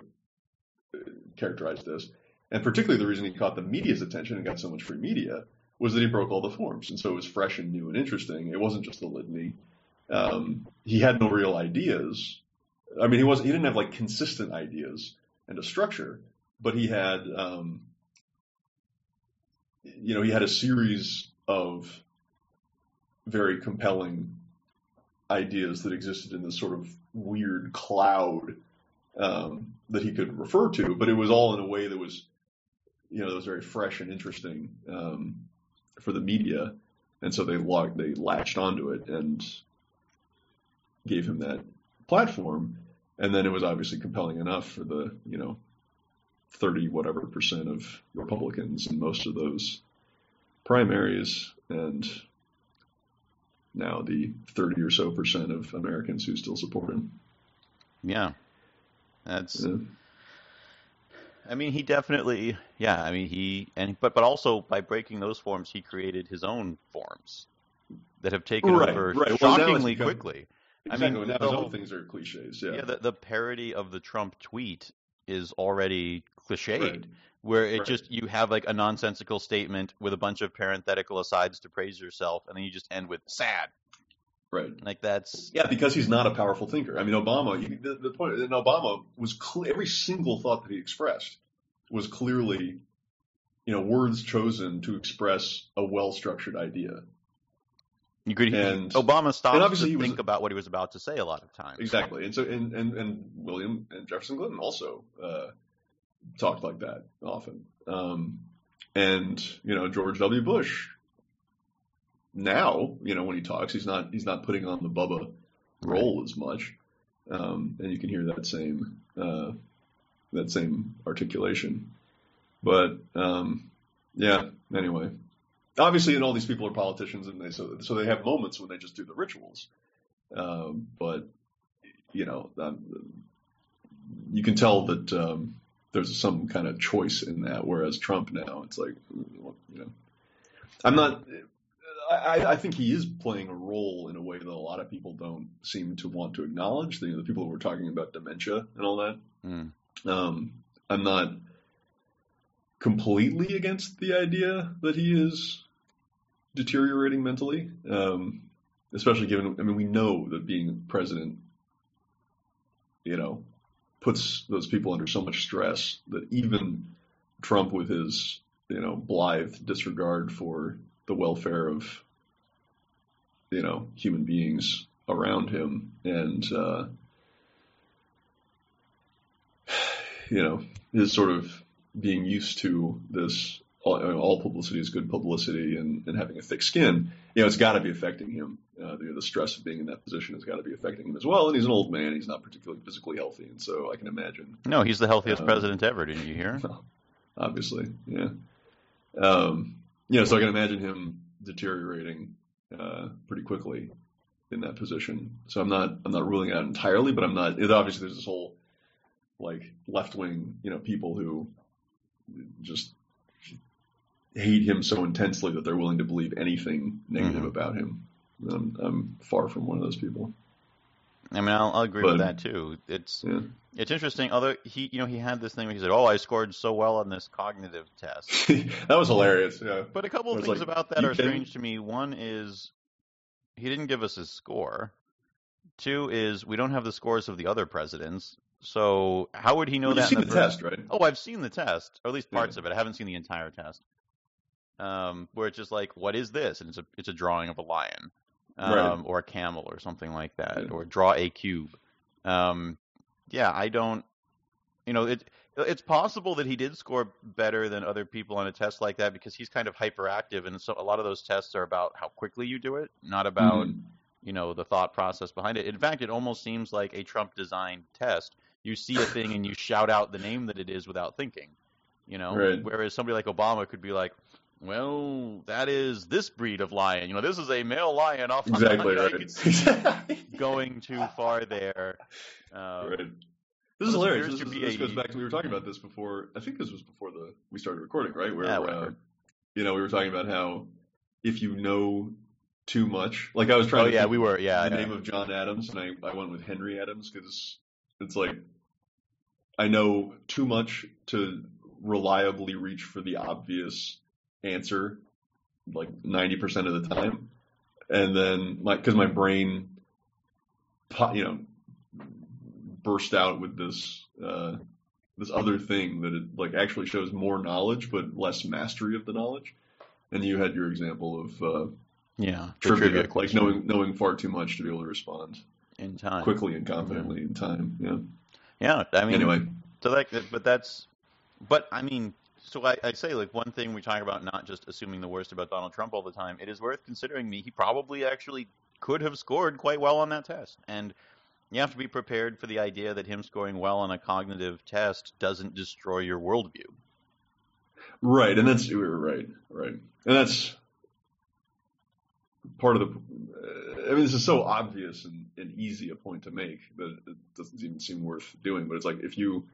uh, characterized this, and particularly the reason he caught the media's attention and got so much free media was that he broke all the forms, and so it was fresh and new and interesting. It wasn't just the litany. Um, he had no real ideas. I mean, he wasn't. He didn't have like consistent ideas and a structure, but he had, um, you know, he had a series of very compelling ideas that existed in this sort of weird cloud um, that he could refer to, but it was all in a way that was, you know, that was very fresh and interesting um, for the media, and so they logged, they latched onto it and gave him that platform, and then it was obviously compelling enough for the, you know, thirty whatever percent of Republicans in most of those primaries, and now the 30 or so percent of Americans who still support him. Yeah. That's. Yeah. I mean, he definitely. Yeah. I mean, he and but but also by breaking those forms, he created his own forms that have taken Right, over right. Well, shockingly become- quickly. I mean, now the his whole- things are cliches. Yeah. Yeah, the, the parody of the Trump tweet is already cliched. Right. where it Right. just you have like a nonsensical statement with a bunch of parenthetical asides to praise yourself, and then you just end with sad. Right. Like that's Yeah, because he's not a powerful thinker. I mean, Obama. You, the, the point, and Obama was cle every single thought that he expressed was clearly, you know, words chosen to express a well-structured idea. You could. And- Obama stopped and obviously to was- think about what he was about to say a lot of times. Exactly, and so and and, and William and Jefferson Clinton also uh, talked like that often. Um, and you know, George W. Bush. Now, you know, when he talks, he's not he's not putting on the Bubba role as much, um, and you can hear that same uh, that same articulation. But um, yeah, anyway, obviously, and all these people are politicians, and they so so they have moments when they just do the rituals. Um, but you know, um, you can tell that um, there's some kind of choice in that. Whereas Trump now, it's like, you know, I'm not. I, I think he is playing a role in a way that a lot of people don't seem to want to acknowledge. The, the people who were talking about dementia and all that. Mm. Um, I'm not completely against the idea that he is deteriorating mentally, um, especially given. I mean, we know that being president, you know, puts those people under so much stress that even Trump, with his you know blithe disregard for the welfare of you know human beings around him and uh, you know his sort of being used to this all, all publicity is good publicity and, and having a thick skin you know it's got to be affecting him uh, the, the stress of being in that position has got to be affecting him as well and he's an old man he's not particularly physically healthy and so I can imagine No, he's the healthiest Um, president ever. Didn't you hear? obviously. Yeah. Um, you know, so I can imagine him deteriorating uh, pretty quickly in that position. So I'm not I'm not ruling it out entirely, but I'm not. It, obviously, there's this whole like left wing, you know, people who just hate him so intensely that they're willing to believe anything negative Mhm. about him. I'm, I'm far from one of those people. I mean, I'll, I'll agree But- with that too. It's Yeah. it's interesting. Although he, you know, he had this thing where he said, "Oh, I scored so well on this cognitive test." that was hilarious. Yeah. But a couple of things like, about that are can- strange to me. One is he didn't give us his score. Two is we don't have the scores of the other presidents. So how would he know Well, that? you've seen the first- test, right? Oh, I've seen the test, or at least Yeah. parts of it. I haven't seen the entire test. Um, where it's just like, what is this? And it's a it's a drawing of a lion, um, Right. or a camel, or something like that, Yeah. or draw a cube. Um, yeah, I don't. You know, it it's possible that he did score better than other people on a test like that because he's kind of hyperactive, and so a lot of those tests are about how quickly you do it, not about Mhm. you know the thought process behind it. In fact, it almost seems like a Trump designed test. You see a thing and you shout out the name that it is without thinking. You know, Right. whereas somebody like Obama could be like, "Well, that is this breed of lion. You know, this is a male lion off." Exactly right. could see going too far there. Um, Right. This is This hilarious. appears This, is, this goes back to we were talking about this before. I think this was before the we started recording, right? Where Yeah, uh, you know we were talking about how if you know too much, like I was trying. Oh to yeah, we were. Yeah, the yeah. name of John Adams, and I I went with Henry Adams because it's like I know too much to reliably reach for the obvious answer, like ninety percent of the time, and then my because my brain, po- you know, burst out with this uh, this other thing that it like actually shows more knowledge but less mastery of the knowledge. And you had your example of uh, yeah. the trivia, like knowing knowing far too much to be able to respond in time. quickly and confidently in time. Yeah. Yeah, I mean, Anyway, So that, but that's, but I mean, so I, I say like one thing we talk about not just assuming the worst about Donald Trump all the time. It is worth considering me. He probably actually could have scored quite well on that test, and you have to be prepared for the idea that him scoring well on a cognitive test doesn't destroy your worldview. right, and that's you're right, right, and that's part of the. I mean, this is so obvious and, and easy a point to make that it doesn't even seem worth doing. But it's like if you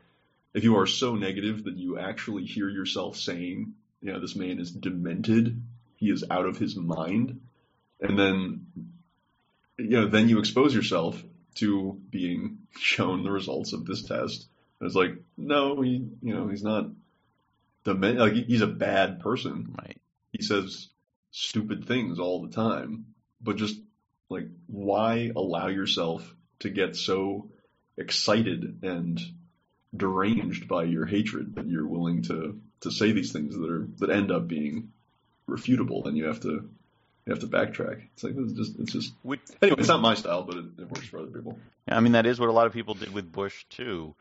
if you are so negative that you actually hear yourself saying, you know, this man is demented, he is out of his mind, and then you know, then you expose yourself to being shown the results of this test. And it's like, no, he, you know, he's not the like he's a bad person. Right. He says stupid things all the time, but just like why allow yourself to get so excited and deranged by your hatred that you're willing to to say these things that are that end up being refutable and you have to you have to backtrack. It's like it's just it's just Which, anyway. It's not my style, but it, it works for other people. I mean, that is what a lot of people did with Bush too.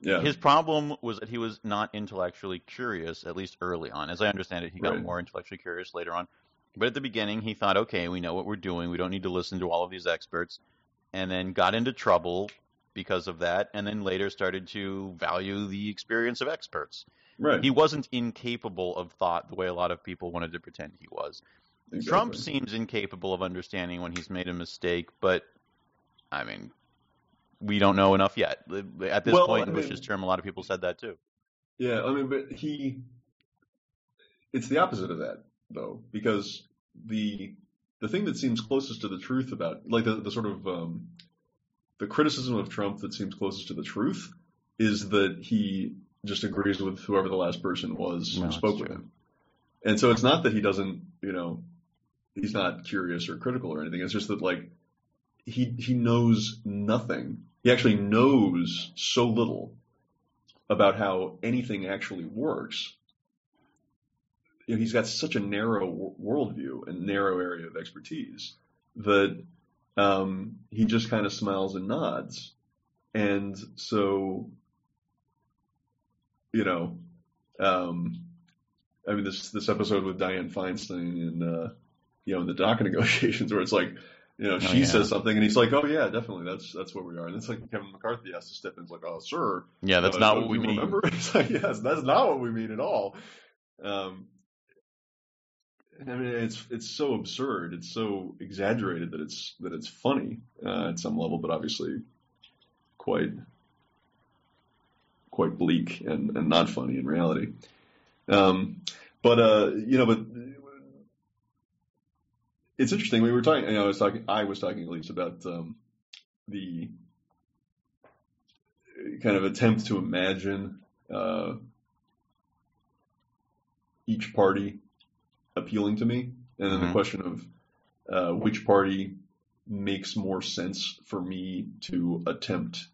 Yeah, His problem was that he was not intellectually curious, at least early on. As I understand it, he got Right. more intellectually curious later on. But at the beginning, he thought, okay, we know what we're doing. We don't need to listen to all of these experts. And then got into trouble because of that. And then later started to value the experience of experts. right. He wasn't incapable of thought the way a lot of people wanted to pretend he was. Exactly. Trump seems incapable of understanding when he's made a mistake, but I mean, we don't know enough yet. At this Well, point in I mean- Bush's term, a lot of people said that too. Yeah, I mean, but he, it's the opposite of that though, because the the thing that seems closest to the truth about, like the, the sort of um, the criticism of Trump that seems closest to the truth is that he just agrees with whoever the last person was No, who spoke with him, and so it's not that he doesn't, you know, he's not curious or critical or anything. It's just that like he he knows nothing. He actually knows so little about how anything actually works. You know, he's got such a narrow w- worldview and narrow area of expertise that um, he just kind of smiles and nods. And so, you know, um, I mean, this this episode with Dianne Feinstein and uh, you know the DACA negotiations, where it's like, you know, Oh, she yeah. says something and he's like, oh yeah, definitely, that's that's where we are. And it's like Kevin McCarthy has to step in, it's like, oh sir, Yeah, that's uh, not what we mean. Remember? It's like, yes, that's not what we mean at all. Um, I mean, it's it's so absurd. It's so exaggerated that it's that it's funny uh, at some level, but obviously quite quite bleak and, and not funny in reality. Um, but uh, you know, but it's interesting. We were talking. You know, I was talking. I was talking at least about um, the kind of attempt to imagine uh, each party appealing to me, and then the Mhm. question of uh, which party makes more sense for me to attempt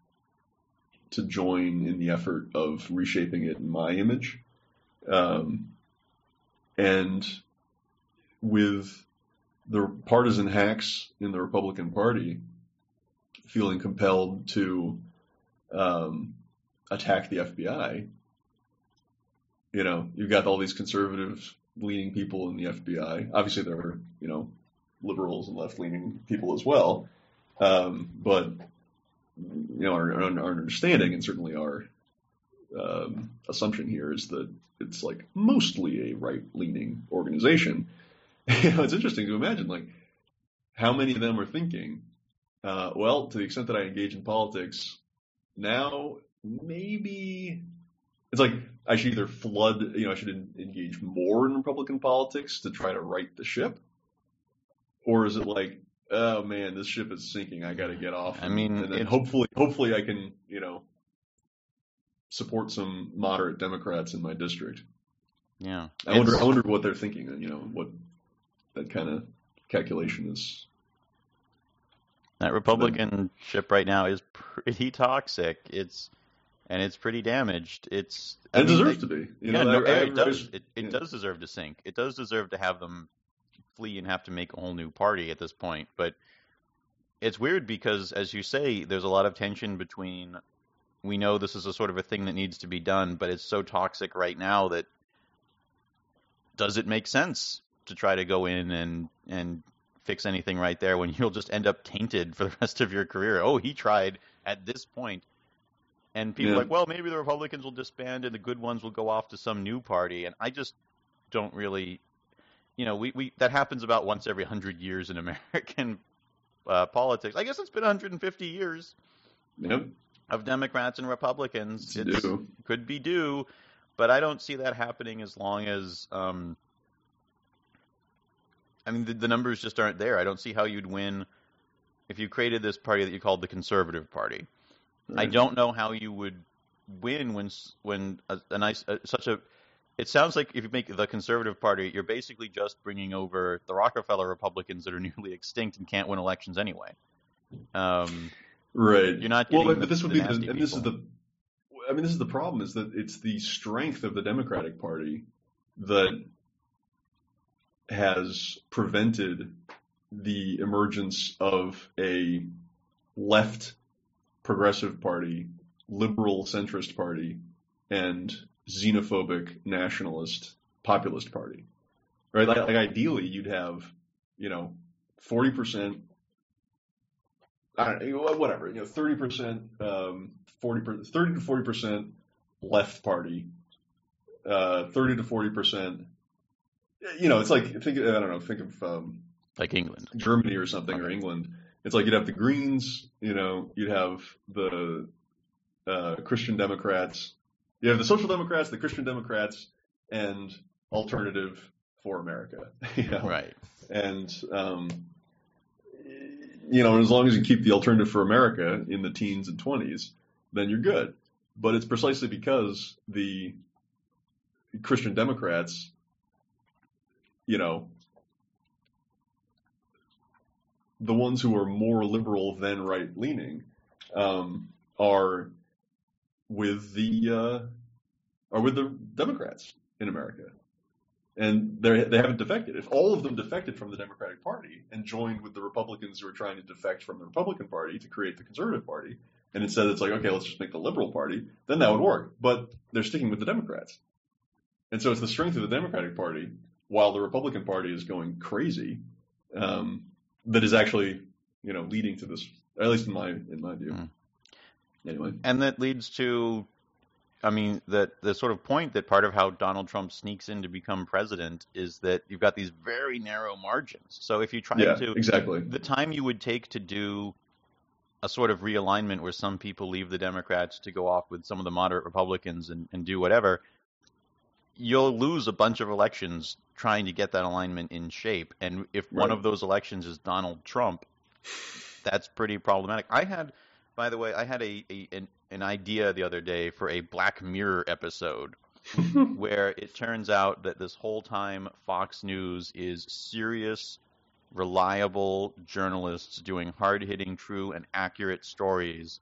to join in the effort of reshaping it in my image. Um, and with the partisan hacks in the Republican Party feeling compelled to um, attack the FBI, you know, you've got all these conservative leaning people in the FBI. Obviously, there are, you know, liberals and left leaning people as well. Um, but, you know, our, our our understanding and certainly our um, assumption here is that it's like mostly a right leaning organization. You know, it's interesting to imagine like how many of them are thinking, uh, well, to the extent that I engage in politics now, maybe it's like I should either flood, you know, I should en- engage more in Republican politics to try to right the ship, or is it like, oh man, this ship is sinking, I got to get off. I mean, and then hopefully, hopefully, I can, you know, support some moderate Democrats in my district. Yeah. I wonder, I wonder what they're thinking, and you know, what that kind of calculation is. That Republican ship right now is pretty toxic. It's and it's pretty damaged. It's I It mean, deserves they- to be. You yeah, know, no, I- I- it does. It, it yeah. does deserve to sink. It does deserve to have them flee and have to make a whole new party at this point. But it's weird because, as you say, there's a lot of tension between. We know this is a sort of a thing that needs to be done, but it's so toxic right now that does it make sense to try to go in and and fix anything right there when you'll just end up tainted for the rest of your career? Oh, he tried at this point. And people Yeah. are like, well, maybe the Republicans will disband and the good ones will go off to some new party. And I just don't really, you know, we, we that happens about once every hundred years in American uh, politics. I guess it's been 150 years Yep, of Democrats and Republicans. it's It's, could be due, but I don't see that happening as long as. Um, I mean, the, the numbers just aren't there. I don't see how you'd win if you created this party that you called the Conservative Party. I don't know how you would win when when a, a nice a, such a it sounds like if you make the Conservative Party, you're basically just bringing over the Rockefeller Republicans that are nearly extinct and can't win elections anyway. Um, right. You're not. Well, but the, this would be, the, and this is the. I mean, this is the problem: is that it's the strength of the Democratic Party that has prevented the emergence of a left progressive party, liberal centrist party, and xenophobic nationalist populist party. Right? Like, like ideally, you'd have, you know, forty percent. I don't know, whatever, you know, thirty percent, um, forty, thirty to forty percent left party, uh, thirty to forty percent. You know, it's like think. I don't know. Think of um, like England. Germany or something or England. It's like you'd have the Greens, you know, you'd have the uh, Christian Democrats, you have the Social Democrats, the Christian Democrats, and Alternative for America. You know? Right. And um, you know, as long as you keep the Alternative for America in the teens and twenties, then you're good. But it's precisely because the Christian Democrats, you know, the ones who are more liberal than right leaning um, are with the uh, are with the Democrats in America, and they they haven't defected. If all of them defected from the Democratic Party and joined with the Republicans who are trying to defect from the Republican Party to create the Conservative Party, and instead it's like okay, let's just make the Liberal Party, then that would work. But they're sticking with the Democrats, and so it's the strength of the Democratic Party while the Republican Party is going crazy. Um, that is actually, you know, leading to this, at least in my in my view. Mm. Anyway, And that leads to, I mean, that the sort of point that part of how Donald Trump sneaks in to become president is that you've got these very narrow margins. So if you try yeah, to, exactly. the time you would take to do a sort of realignment where some people leave the Democrats to go off with some of the moderate Republicans and, and do whatever, you'll lose a bunch of elections trying to get that alignment in shape. And if one of those elections is Donald Trump, that's pretty problematic. I had, by the way, I had a, a an, an idea the other day for a Black Mirror episode where it turns out that this whole time Fox News is serious, reliable journalists doing hard hitting, true, and accurate stories,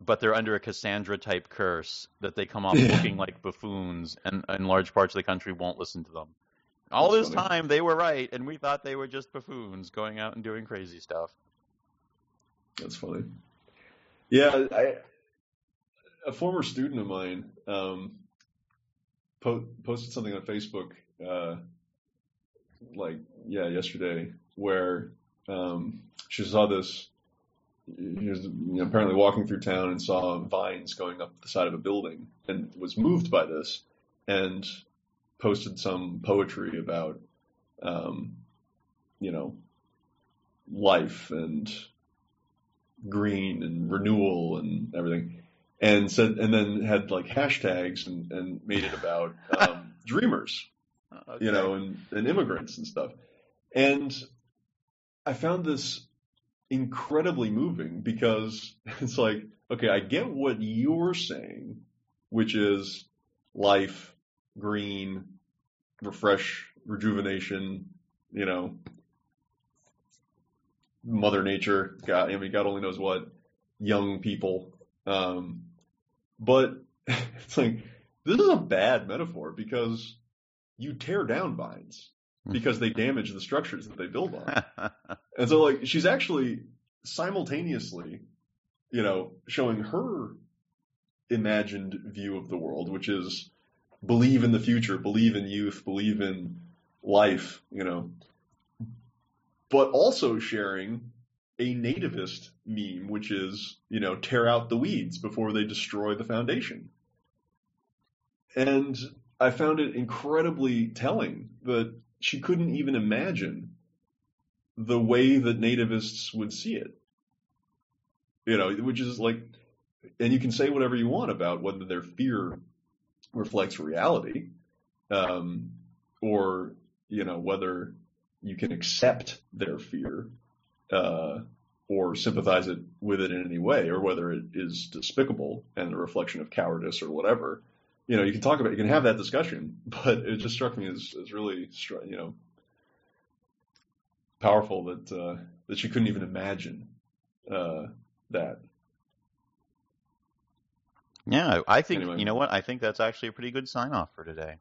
but they're under a Cassandra type curse that they come off Yeah. looking like buffoons, and, and large parts of the country won't listen to them. All That's this funny. time they were right, and we thought they were just buffoons going out and doing crazy stuff. That's funny. Yeah, I, a former student of mine um, po- posted something on Facebook, uh, like yeah, yesterday, where um, she saw this. He was you know, apparently walking through town and saw vines going up the side of a building, and was moved by this, and posted some poetry about, um, you know, life and green and renewal and everything, and said, and then had like hashtags and, and made it about um, dreamers, you know, and, and immigrants and stuff. And I found this incredibly moving because it's like, okay, I get what you're saying, which is life, green, refresh, rejuvenation, you know, Mother Nature. God, I mean, God only knows what. Young people. Um, but it's like this is a bad metaphor because you tear down vines because they damage the structures that they build on. And so, like, she's actually simultaneously, you know, showing her imagined view of the world, which is believe in the future, believe in youth, believe in life, you know, but also sharing a nativist meme, which is, you know, tear out the weeds before they destroy the foundation. And I found it incredibly telling that she couldn't even imagine the way that nativists would see it. You know, which is like, and you can say whatever you want about whether their fear reflects reality, um, or, you know, whether you can accept their fear, uh, or sympathize it with it in any way, or whether it is despicable and a reflection of cowardice or whatever. you know, you can talk about, you can have that discussion, but it just struck me as, as really, you know, powerful that uh, that she couldn't even imagine uh, that. Yeah, I think anyway. you know what? I think that's actually a pretty good sign off for today.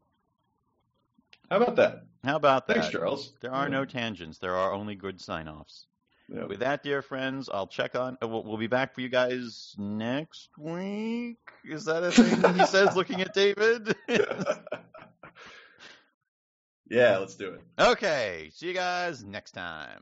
How about that? How about that? Thanks, Charles. There are yeah. no tangents. There are only good sign offs. With that, dear friends, I'll check on. Uh, we'll, we'll, be back for you guys next week. Is that a thing he says, looking at David? yeah, let's do it. Okay. See you guys next time.